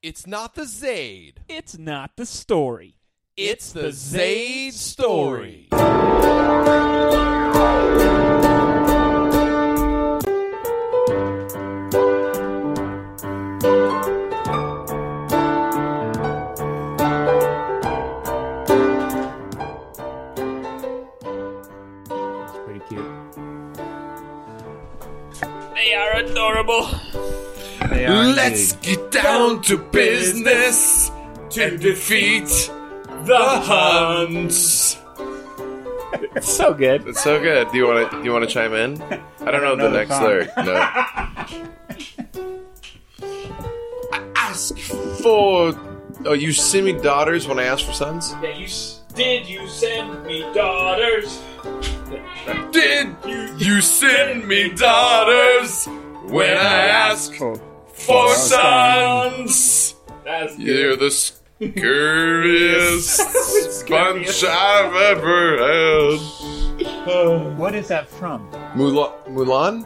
It's not the Zaid. It's not the story. It's the Zaid story. Let's get down to business to defeat the Huns. It's so good. It's so good. Do you want to? Do you want to chime in? I don't know, know the the next song. lyric. No. I ask for. Oh, you send me daughters when I ask for sons. Yeah, you s- did. You send me daughters. Did you send me daughters when I ask Oh, for sons? That's You're the scurriest bunch I've ever had. what is that from? Mulan. Mulan.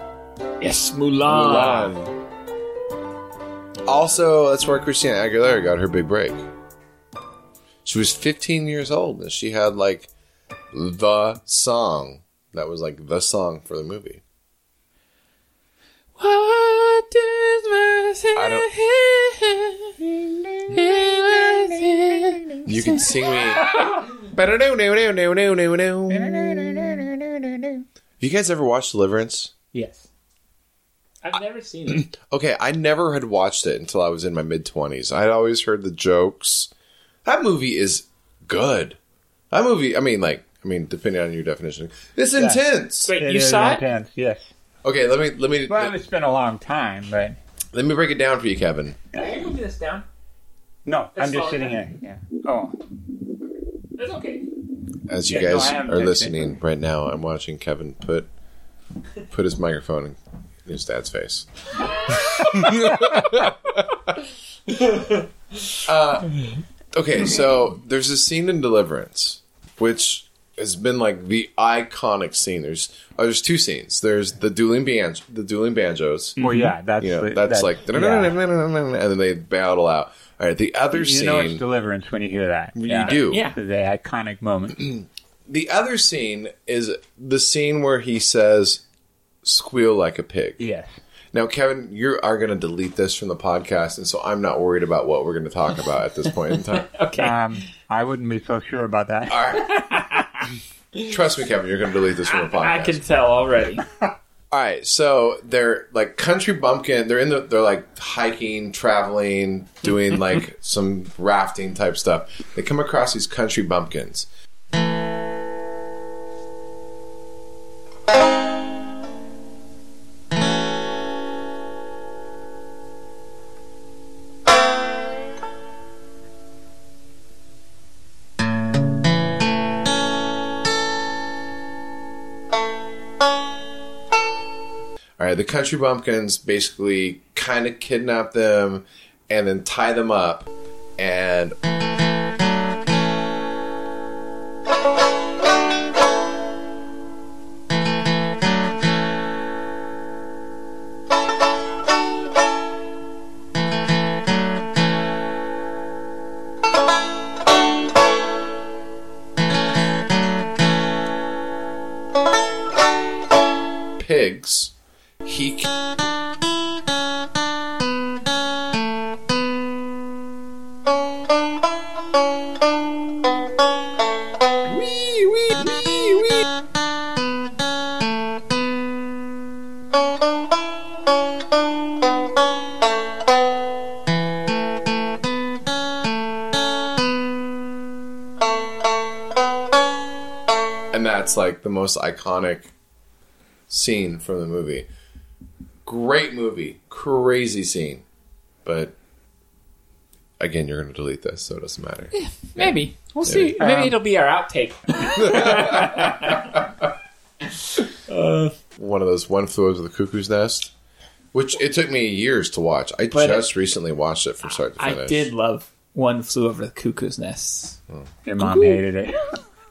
yes, Mulan. Mulan. Also, that's where Christina Aguilera got her big break. She was 15 years old and she had like the song that was like the song for the movie. What is my I don't. You can sing me. Have you guys ever watched Deliverance? Yes. I've never seen it. Okay, I never had watched it until I was in my mid 20s. I'd always heard the jokes. That movie is good. That movie, I mean, like, I mean, depending on your definition, it's intense. Wait, It you is saw it? intense, Yes. Okay, let me let me Well, it's been a long time, but let me break it down for you, Kevin. Can you move this down? no, That's I'm just sitting right. here. Yeah. Oh, That's okay. As you Yeah, guys I haven't are fixed listening right now, I'm watching Kevin put put his microphone in his dad's face. uh, okay, so there's a scene in Deliverance, which has been like the iconic scene. There's oh, there's two scenes. There's the dueling ban- the dueling banjos. well, yeah. That's You know, the- that's that- like yeah. and then they battle out. All right, the other You know it's scene. deliverance when you hear that. You Yeah. do. Yeah. The iconic moment. The other scene is the scene where he says, "Squeal like a pig." yes. Now, Kevin, you are going to delete this from the podcast, and so I'm not worried about what we're going to talk about at this point in time. Okay. Um, I wouldn't be so sure about that. All right. Trust me, Kevin, you're going to delete this from the podcast. I can tell already. All right, so they're like country bumpkin. They're in the. They're like hiking, traveling, doing like some rafting type stuff. They come across these country bumpkins. Right, the country bumpkins basically kind of kidnap them and then tie them up and like the most iconic scene from the movie. Great movie, crazy scene, but again, you're going to delete this, so it doesn't matter. Maybe. We'll see. Maybe Um, it'll be our outtake. One of those one flew over the cuckoo's nest, which it took me years to watch. I But- just recently watched it from start to finish. I did love One Flew Over the Cuckoo's Nest. Your mom hated it.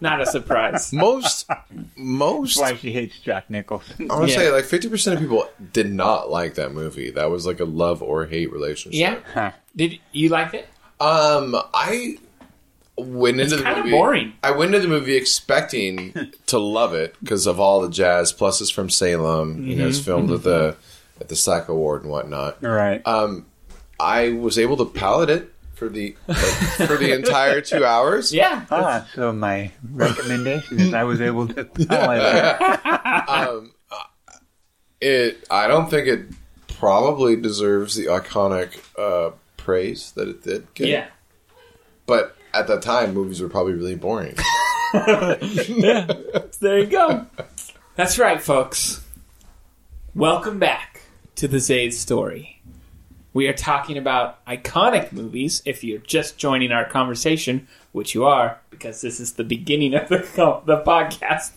Not a surprise. Most, most. Why she hates Jack Nicholson. I want to Yeah. say like fifty percent of people did not like that movie. That was like a love or hate relationship. Yeah. Huh. Did you like it? Um, I went into the kind of movie. boring. I went into the movie expecting to love it because of all the jazz. Plus, it's from Salem. You know, it's Mm-hmm. filmed at the at the SAC Award and whatnot. All right. Um, I was able to palate it for the for the entire two hours. Yeah. ah, so my recommendation is I was able to palate it. Um, it. I don't think it probably deserves the iconic uh, praise that it did. Get. Yeah. But at that time, movies were probably really boring. yeah. There you go. That's right, folks. Welcome back to the Zaid story. We are talking about iconic movies. If you're just joining our conversation, which you are, because this is the beginning of the, the podcast,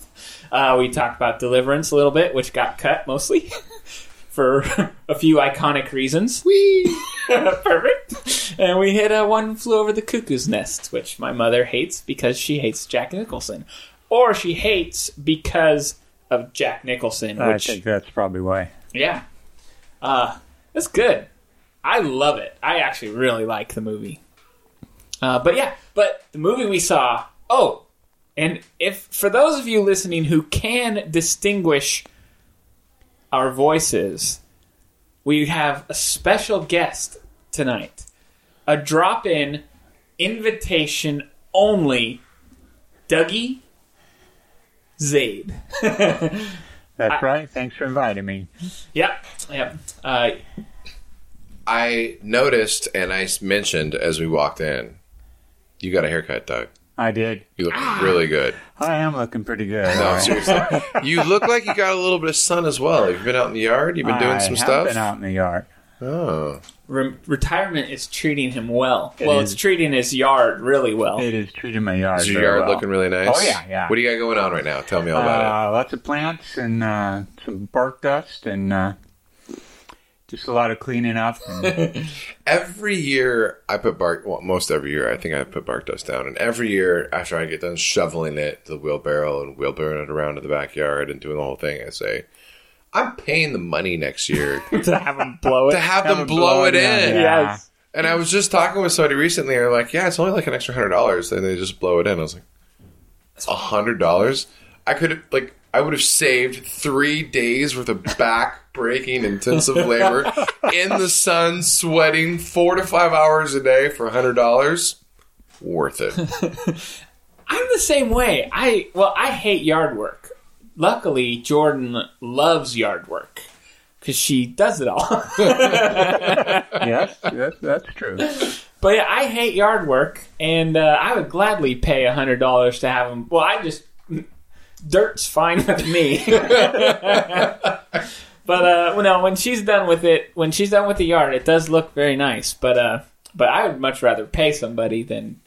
uh, we talked about Deliverance a little bit, which got cut mostly for a few iconic reasons. Whee! Perfect. And we hit a One Flew Over the Cuckoo's Nest, which my mother hates because she hates Jack Nicholson. Or she hates because of Jack Nicholson, Which, I think that's probably why. yeah. Uh, it's good. I love it. I actually really like the movie. Uh, but yeah, but the movie we saw, oh, and if for those of you listening who can distinguish our voices, we have a special guest tonight. A drop in, invitation only, Dougie Zaid. That's right. Thanks for inviting me. yep, yep. Uh, I noticed and I mentioned as we walked in, you got a haircut, Doug. I did. You look Ah. really good. I am looking pretty good. No, all right. seriously. You look like you got a little bit of sun as well. You've been out in the yard. You've been doing I some have stuff. been out in the yard. Oh, re- retirement is treating him well. It well, is. it's treating his yard really well. It is treating my yard. is your very yard well. looking really nice? Oh, yeah, yeah. What do you got going on right now? Tell me all about it. Uh, lots of plants and uh, some bark dust and uh, just a lot of cleaning up. And. Every year I put bark. Well, most every year I think I put bark dust down, and every year after I get done shoveling it to the wheelbarrow and wheelbarrowing it around to the backyard and doing the whole thing, I say, I'm paying the money next year to have him blow to it. have Have them it blow blow it it in, in. yeah. Yes. And I was just talking with somebody recently, and they're like, "Yeah, it's only like an extra hundred dollars." And they just blow it in. I was like, "A hundred dollars? I could like I would have saved three days worth of back breaking intensive labor in the sun, sweating four to five hours a day for a hundred dollars. Worth it. I'm the same way. I well, I hate yard work. Luckily, Jordan loves yard work because she does it all. yes, that's, that's true. but yeah, I hate yard work, and uh, I would gladly pay a hundred dollars to have him. Well, I just dirt's fine with me. but uh, well, no, when she's done with it, when she's done with the yard, it does look very nice. But uh, but I would much rather pay somebody than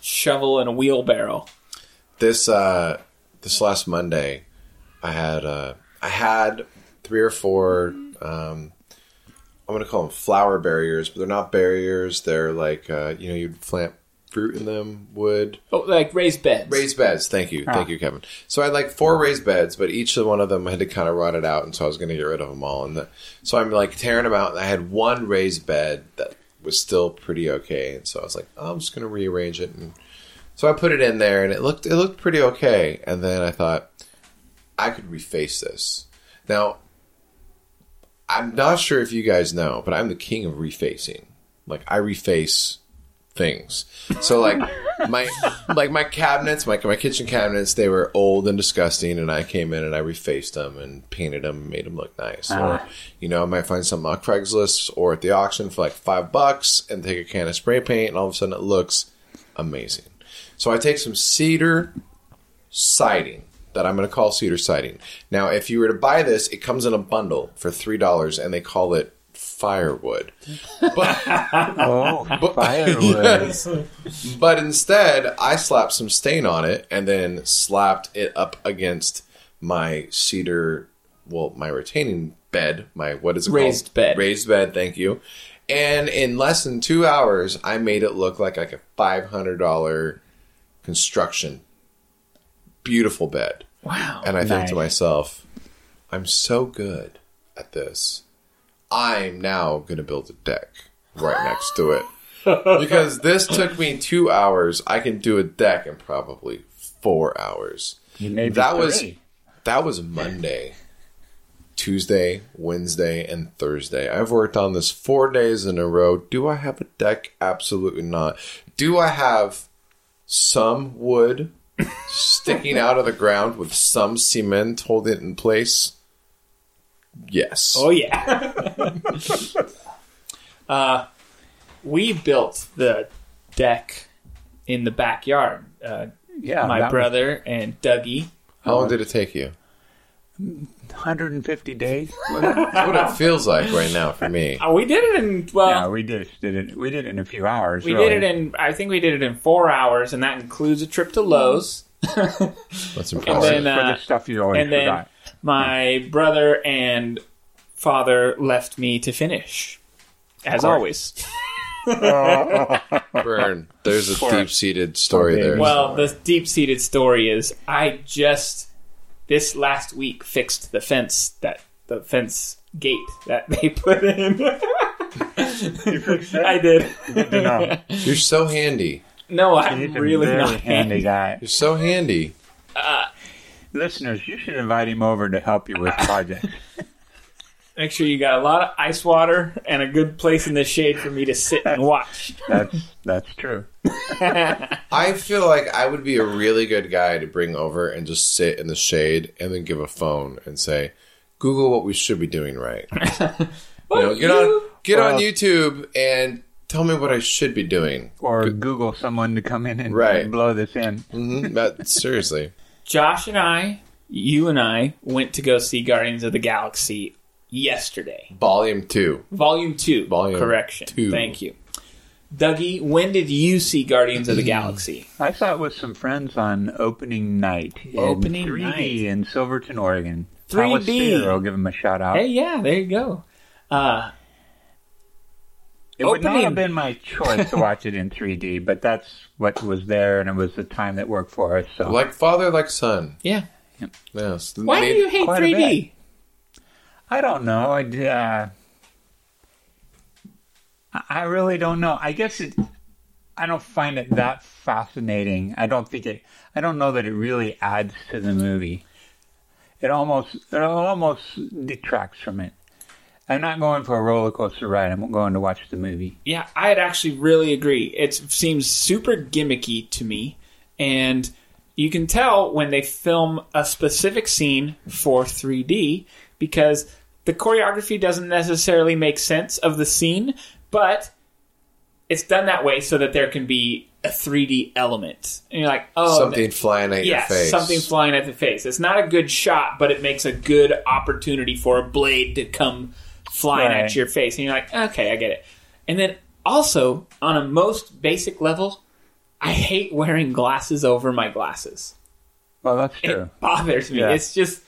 shovel in a wheelbarrow. this uh this last Monday, I had uh I had three or four um I'm gonna call them flower barriers, but they're not barriers. They're like uh, you know you'd plant fruit in them, wood Oh, like raised beds. raised beds. Thank you, thank ah. you, Kevin. So I had like four raised beds, but each one of them had to kind of rot it out, and so I was gonna get rid of them all. And the, so I'm like tearing them out, and I had one raised bed that was still pretty okay, and so I was like, oh, I'm just gonna rearrange it and so I put it in there, and it looked it looked pretty okay. And then I thought I could reface this. Now I'm not sure if you guys know, but I'm the king of refacing. Like I reface things. So like my like my cabinets, my my kitchen cabinets, they were old and disgusting, and I came in and I refaced them and painted them, and made them look nice. Or uh-huh. you know, I might find something on Craigslist or at the auction for like five bucks, and take a can of spray paint, and all of a sudden it looks amazing. So I take some cedar siding that I'm going to call cedar siding. Now, if you were to buy this, it comes in a bundle for three dollars, and they call it firewood. But Oh, But- firewood. Yes. But instead, I slapped some stain on it and then slapped it up against my cedar, well, my retaining bed, my what is it Raised called? bed. Raised bed. Thank you. And in less than two hours, I made it look like like a five hundred dollar construction beautiful bed. Wow. And I think to myself, I'm so good at this. I'm now going to build a deck right next to it. because this took me two hours. I can do a deck in probably four hours. That was that was Monday, Tuesday, Wednesday, and Thursday. I've worked on this four days in a row. Do I have a deck? Absolutely not. Do I have some wood sticking out of the ground with some cement holding it in place? Yes. Oh yeah. uh, we built the deck in the backyard. Uh, yeah, my that was brother and Dougie. How long did it take you? 150 days. That's what it feels like right now for me. Uh, we did it in well, yeah, we did did it. We did it in a few hours. we really. did it in. I think we did it in four hours, and that includes a trip to Lowe's. That's impressive. And impressive. then, for uh, the stuff you always and then forgot. My brother and father left me to finish, as course. always. Burn. There's a deep seated story baby. there. Well, the deep seated story is I just this last week fixed the fence that the fence gate that they put in. I did. Good to know. You're so handy. No, I'm really not handy guy. You're so handy. Uh, Listeners, you should invite him over to help you with projects. Make sure you got a lot of ice water and a good place in the shade for me to sit and watch. That's that's true. I feel like I would be a really good guy to bring over and just sit in the shade and then give a phone and say, Google what we should be doing right. you know, get on get on YouTube and tell me what I should be doing. Or Google someone to come in and, Right. and blow this in. hmm That seriously. Josh and I, you and I, went to go see Guardians of the Galaxy yesterday. Volume two. Volume two. Volume Correction. two. Thank you. Dougie, when did you see Guardians of the Galaxy? I saw it with some friends on opening night. in Opening 3D night. in Silverton, Oregon. 3D. Palace Theater, I'll give him a shout out. Hey, yeah, there you go. Uh, it would not have been my choice to watch it in 3D, but that's what was there, and it was the time that worked for us. So Like father, like son. yeah. Yes. Why do you hate 3D? I don't know. I, uh, I- I really don't know. I guess it. I don't find it that fascinating. I don't think it. I don't know that it really adds to the movie. It almost. It almost detracts from it. I'm not going for a roller coaster ride. I'm going to watch the movie. Yeah, I'd actually really agree. It seems super gimmicky to me, and you can tell when they film a specific scene for 3D because the choreography doesn't necessarily make sense of the scene, but it's done that way so that there can be a 3D element. And you're like, oh, something flying at Yes, your face. something flying at the face. It's not a good shot, but it makes a good opportunity for a blade to come flying Right. at your face. And you're like, okay, I get it. And then also, on a most basic level, I hate wearing glasses over my glasses. Well, that's true. It bothers me. Yeah. It's just,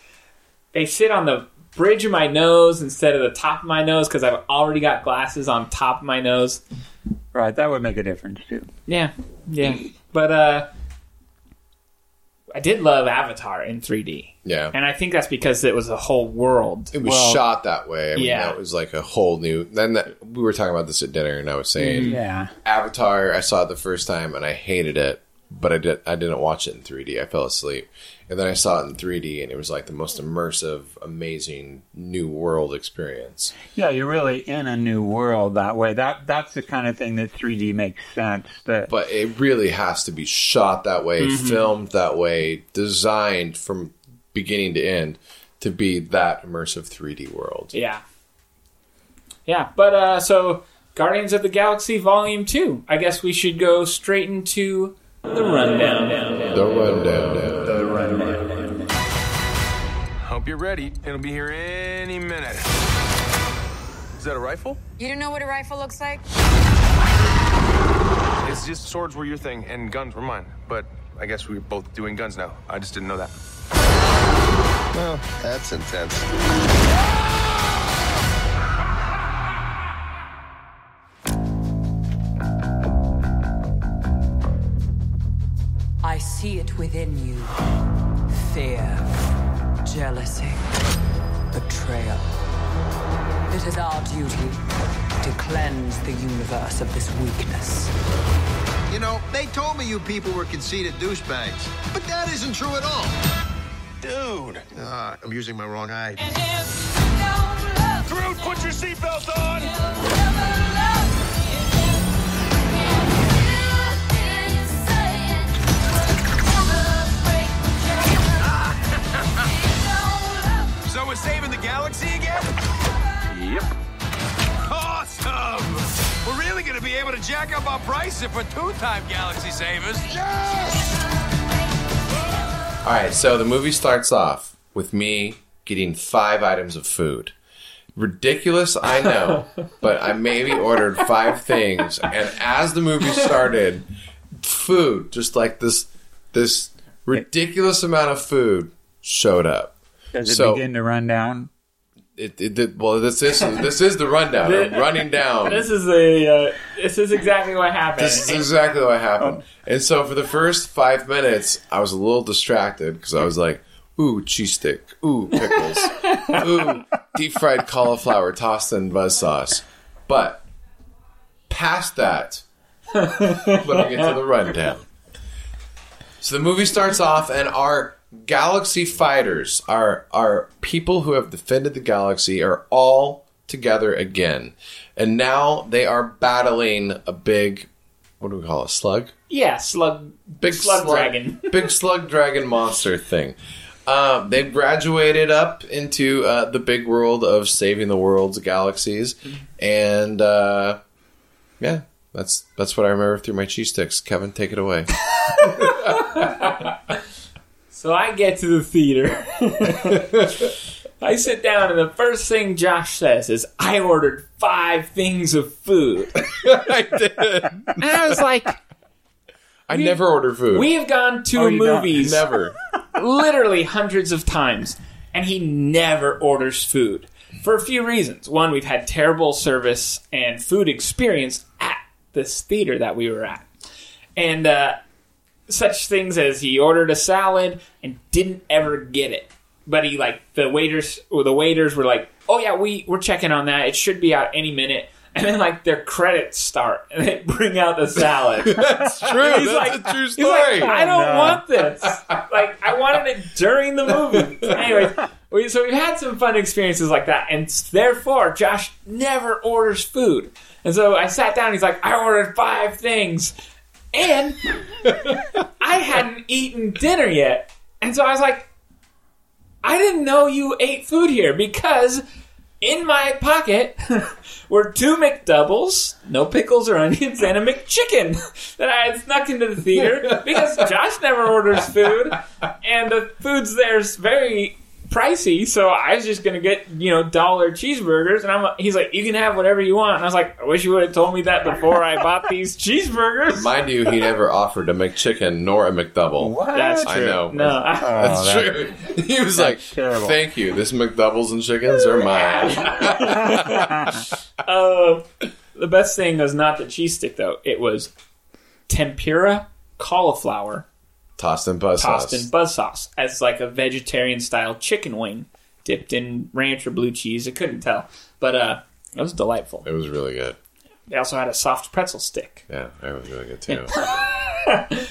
they sit on the bridge of my nose instead of the top of my nose because I've already got glasses on top of my nose. Right, that would make a difference too. Yeah, yeah. But uh I did love Avatar in 3D. Yeah. And I think that's because it was a whole world. It was Well- shot that way. I mean, Yeah. that was like a whole new. Then that, we were talking about this at dinner, and I was saying mm. Yeah. Avatar. I saw it the first time, and I hated it, but I did. I didn't watch it in 3D. I fell asleep, and then I saw it in 3D, and it was like the most immersive, amazing new world experience. Yeah, you're really in a new world that way. That that's the kind of thing that 3D makes sense. That But it really has to be shot that way, filmed that way, designed from beginning to end to be that immersive 3D world. Yeah. Yeah, but uh so Guardians of the Galaxy Volume 2. I guess we should go straight into the rundown. The rundown. Down. The rundown. Hope you're ready. It'll be here any minute. Is that a rifle? You don't know what a rifle looks like? It's just swords were your thing and guns were mine. But I guess we're both doing guns now. I just didn't know that. Well, that's intense. See it within you. fear, jealousy, betrayal. It is our duty to cleanse the universe of this weakness. You know, they told me you people were conceited douchebags, but that isn't true at all. Dude. Uh, I'm using my wrong eye. Groot, put your seatbelt on! Up our price two-time galaxy savers. All right, so the movie starts off with me getting five items of food. Ridiculous, I know, but I maybe ordered five things, and as the movie started, food, just like this, this ridiculous amount of food, showed up. Does it So- begin to run down? It, it, did well, this is this is the rundown. I'm running down. This is the. Uh, this is exactly what happened. This is exactly what happened. And so for the first five minutes, I was a little distracted because I was like, ooh, cheese stick, ooh, pickles, ooh, deep fried cauliflower tossed in buzz sauce. But past that, let me get to the rundown. So the movie starts off, and our galaxy fighters, are our people who have defended the galaxy, are all together again, and now they are battling a big, what do we call it, slug? yeah, slug. big Slug dragon. big slug dragon monster thing. Um, they've graduated up into uh, the big world of saving the world's galaxies, and uh, yeah, that's that's what I remember through my cheese sticks. Kevin, take it away. So I get to the theater. I sit down, and the first thing Josh says is, "I ordered five things of food." I did. And I was like, I never order food. "We have gone to Oh, you don't? movies never. literally hundreds of times, and he never orders food for a few reasons. One, we've had terrible service and food experience at this theater that we were at, and uh, such things as he ordered a salad and didn't ever get it. But he like the waiters or the waiters were like, "Oh yeah, we we're checking on that. It should be out any minute." And then like their credits start and they bring out the salad. That's true. He's That's like- a true He's like, story. I don't no. want this. Like, I wanted it during the movie. Anyways, we, so we've had some fun experiences like that, and therefore, Josh never orders food. And so I sat down. He's like, I ordered five things, and I hadn't eaten dinner yet. And so I was like, I didn't know you ate food here because in my pocket were two McDoubles, no pickles or onions, and a McChicken that I had snuck into the theater because Josh never orders food, and the food's there's very pricey. So I was just gonna get you know dollar cheeseburgers, and I'm he's like, you can have whatever you want, and I was like, I wish you would have told me that before I bought these cheeseburgers. Mind you, he never offered a McChicken nor a McDouble. What? That's true. I know. No, I, That's Oh, that- true. He was like, terrible. "Thank you. This McDoubles and chickens are mine." Uh, the best thing was not the cheese stick though. It was tempura cauliflower Tossed in buzz tossed sauce. in buzz sauce as like a vegetarian style chicken wing dipped in ranch or blue cheese. I couldn't tell, but uh, it was delightful. It was really good. They also had a soft pretzel stick. Yeah, it was really good too.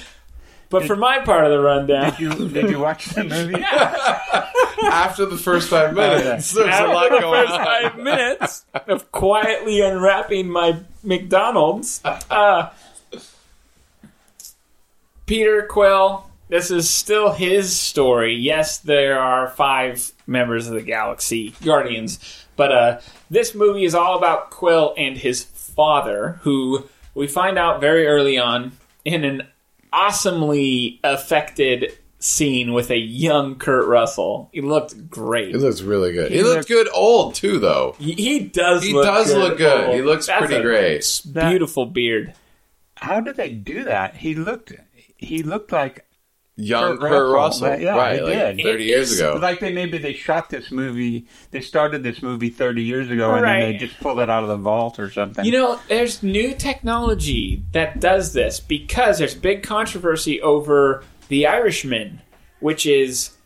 But for my part of the rundown, Did you did you watch the movie? After the first five minutes, there's a after lot the going first on. five minutes of quietly unwrapping my McDonald's, uh, Peter Quill, this is still his story. Yes, there are five members of the Galaxy Guardians, but uh, this movie is all about Quill and his father, who we find out very early on in an awesomely affected scene with a young Kurt Russell. He looked great. He looks really good. He, He looked looked- good old too, though. He, he does. He look does good. look good. Oh, He looks that's pretty a great. Beautiful beard. How did they do that? He looked he looked like Young Kurt Kurt, Russell. Russell, Yeah, right? Like did. thirty It years ago. like they maybe they shot this movie. They started this movie thirty years ago, and then they just pulled it out of the vault or something. You know, there's new technology that does this because there's big controversy over The Irishman, which is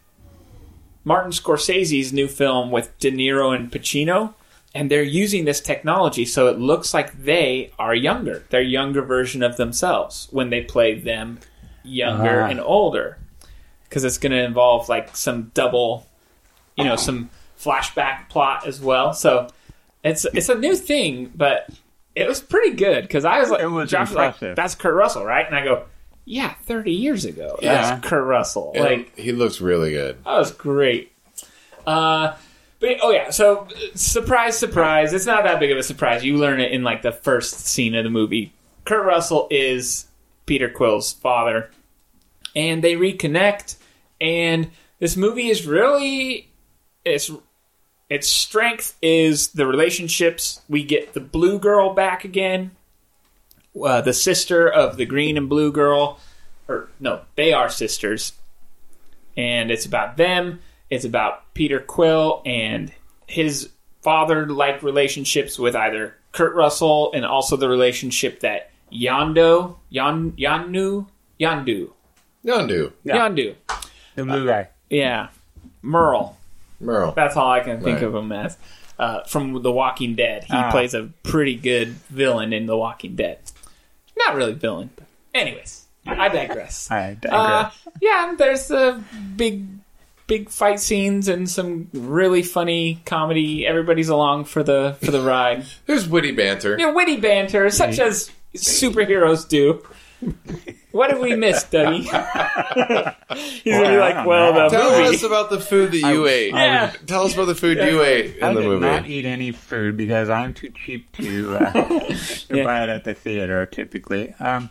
Martin Scorsese's new film with De Niro and Pacino, and they're using this technology so it looks like they are younger. They're younger version of themselves when they play them younger Ah. and older, because it's going to involve like some double, you know, some flashback plot as well. So it's it's a new thing, but it was pretty good because I was like, It was Josh was like, impressive. "That's Kurt Russell, right?" And I go, "Yeah, thirty years ago, Yeah. that's Kurt Russell." And Like he looks really good. that was great. Uh, but oh yeah, so surprise, surprise. It's not that big of a surprise. You learn it in like the first scene of the movie. Kurt Russell is Peter Quill's father, and they reconnect. And this movie is really its its strength is the relationships. We get the blue girl back again, uh, the sister of the green and blue girl, or no, they are sisters and it's about them. It's about Peter Quill and his father-like relationships with either Kurt Russell and also the relationship that Yando, Yan, Yanu, Yandu, Yondu. Yeah. Yandu, The blue guy. yeah, Merle. Merle. That's all I can think Right. of him as. Uh, from The Walking Dead, he Ah. plays a pretty good villain in The Walking Dead. Not really villain, but anyways, I digress. I digress. Uh, yeah, there's the big, big fight scenes and some really funny comedy. Everybody's along for the for the ride. There's witty banter. Yeah, witty banter, such as superheroes do. What have we missed, Dougie? He's gonna be like, well, know. the Tell movie. us about the food that you ate. Yeah. Tell us about the food you ate in I the did movie. not eat any food because I'm too cheap to, uh, to Yeah. buy it at the theater typically. Um,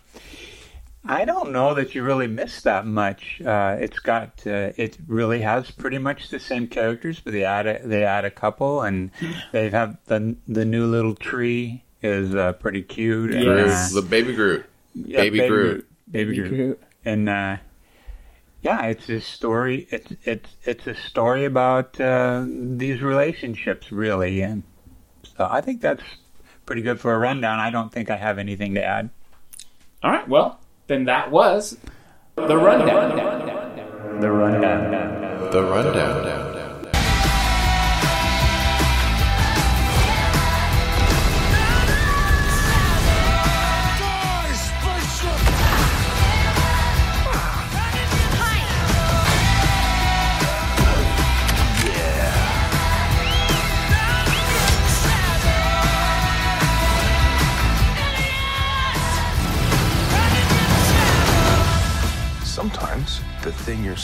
I don't know that you really miss that much. Uh, it's got uh, it really has pretty much the same characters, but they add a, they add a couple, and they have the the new little tree is uh, pretty cute. and, uh, the baby Groot. yeah, Baby Groot. Baby Groot. And uh, yeah, it's a story. It's it's it's a story about uh, these relationships, really. And so I think that's pretty good for a rundown. I don't think I have anything to add. All right, well, then that was the rundown. The rundown. The rundown. Sometimes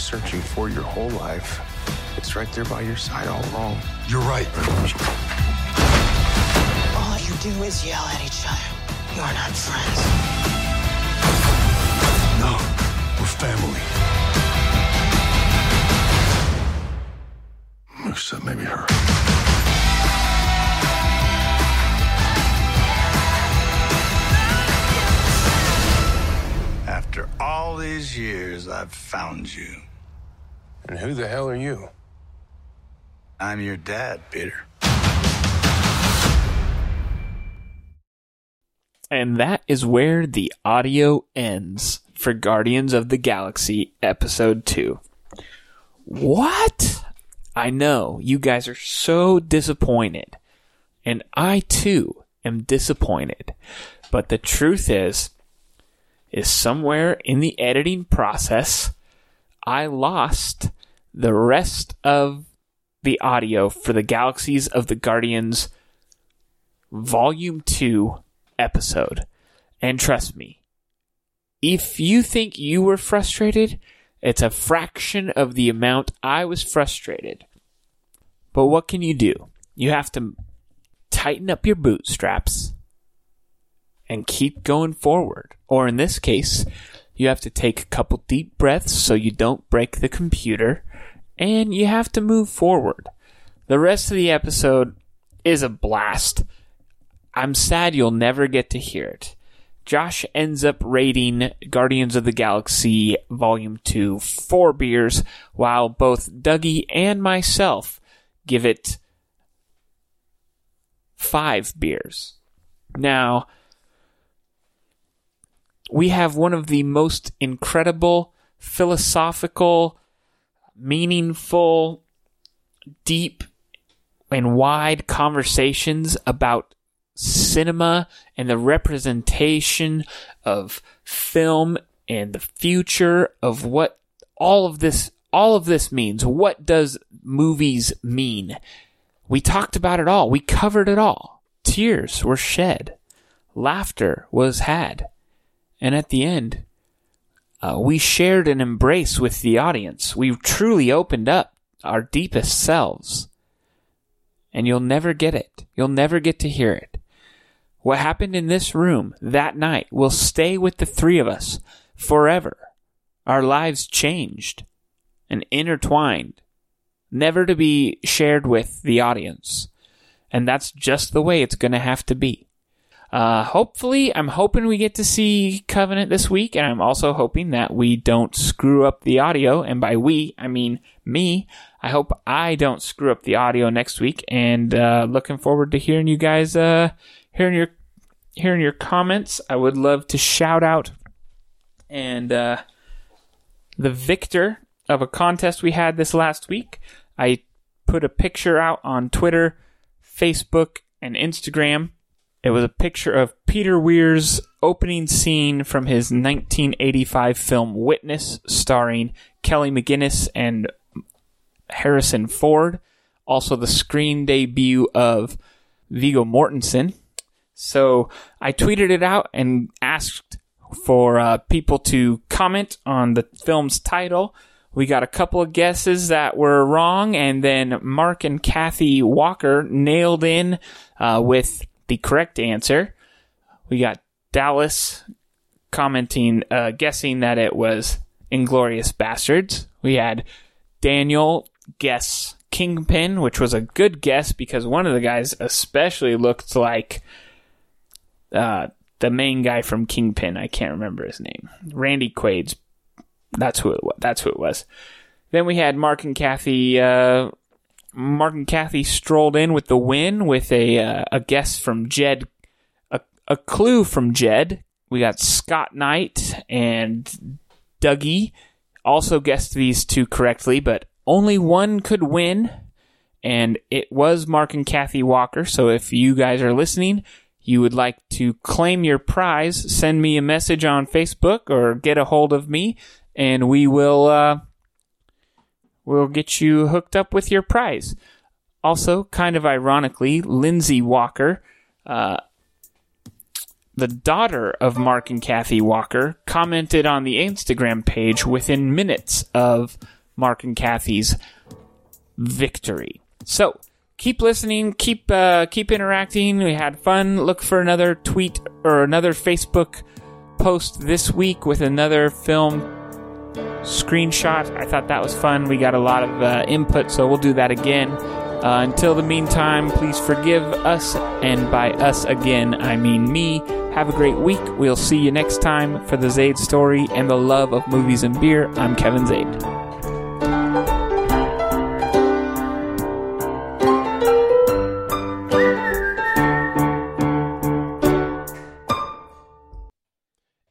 searching for your whole life, it's right there by your side all along. You're right. All you do is yell at each other. You're not friends. No, we're family. Except maybe her. After all these years, I've found you. And who the hell are you? I'm your dad, Peter. And that is where the audio ends for Guardians of the Galaxy Episode 2. What? I know, you guys are so disappointed. And I too am disappointed. But the truth is, is somewhere in the editing process, I lost the rest of the audio for the Galaxies of the Guardians Volume 2 episode. And trust me, if you think you were frustrated, it's a fraction of the amount I was frustrated. But what can you do? You have to tighten up your bootstraps and keep going forward. Or in this case, you have to take a couple deep breaths so you don't break the computer, and you have to move forward. The rest of the episode is a blast. I'm sad you'll never get to hear it. Josh ends up rating Guardians of the Galaxy Volume 2 four beers, while both Dougie and myself give it five beers. Now, we have one of the most incredible, philosophical, meaningful, deep and wide conversations about cinema and the representation of film and the future of what all of this all of this means. What does movies mean? We talked about it all. We covered it all. Tears were shed. Laughter was had. And at the end, uh, we shared an embrace with the audience. We truly opened up our deepest selves. And you'll never get it. You'll never get to hear it. What happened in this room that night will stay with the three of us forever. Our lives changed and intertwined, never to be shared with the audience. And that's just the way it's going to have to be. Uh, hopefully, I'm hoping we get to see Covenant this week, and I'm also hoping that we don't screw up the audio. And by we, I mean me. I hope I don't screw up the audio next week, and uh, looking forward to hearing you guys, uh, hearing your, hearing your comments. I would love to shout out and uh, the victor of a contest we had this last week. I put a picture out on Twitter, Facebook, and Instagram. It was a picture of Peter Weir's opening scene from his 1985 film Witness, starring Kelly McGillis and Harrison Ford. Also, the screen debut of Viggo Mortensen. So I tweeted it out and asked for uh, people to comment on the film's title. We got a couple of guesses that were wrong, and then Mark and Kathy Walker nailed in uh, with the correct answer. We got Dallas commenting, uh, guessing that it was Inglorious Bastards. We had Daniel guess Kingpin, which was a good guess because one of the guys especially looked like uh, the main guy from Kingpin. I can't remember his name. Randy Quaid's. That's who it was. That's who it was. Then we had Mark and Kathy. Uh, Mark and Kathy strolled in with the win with a uh, a guess from Jed, a, a clue from Jed. We got Scott Knight and Dougie also guessed these two correctly, but only one could win, and it was Mark and Kathy Walker. So if you guys are listening, you would like to claim your prize, send me a message on Facebook or get a hold of me, and we will uh, we'll get you hooked up with your prize. Also, kind of ironically, Lindsay Walker, uh, the daughter of Mark and Kathy Walker, commented on the Instagram page within minutes of Mark and Kathy's victory. So keep listening, keep uh, keep interacting. We had fun. Look for another tweet or another Facebook post this week with another film screenshot. I thought that was fun. We got a lot of uh, input, so we'll do that again. Uh, until the meantime, please forgive us, and by us again, I mean me. Have a great week. We'll see you next time for the Zaid story and the love of movies and beer. I'm Kevin Zaid.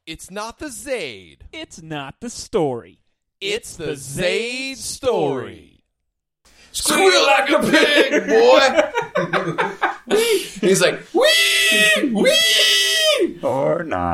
It's not the Zaid. It's not the story. It's the Zaid story. Squeal like a pig, boy. He's like, wee, wee. Or not.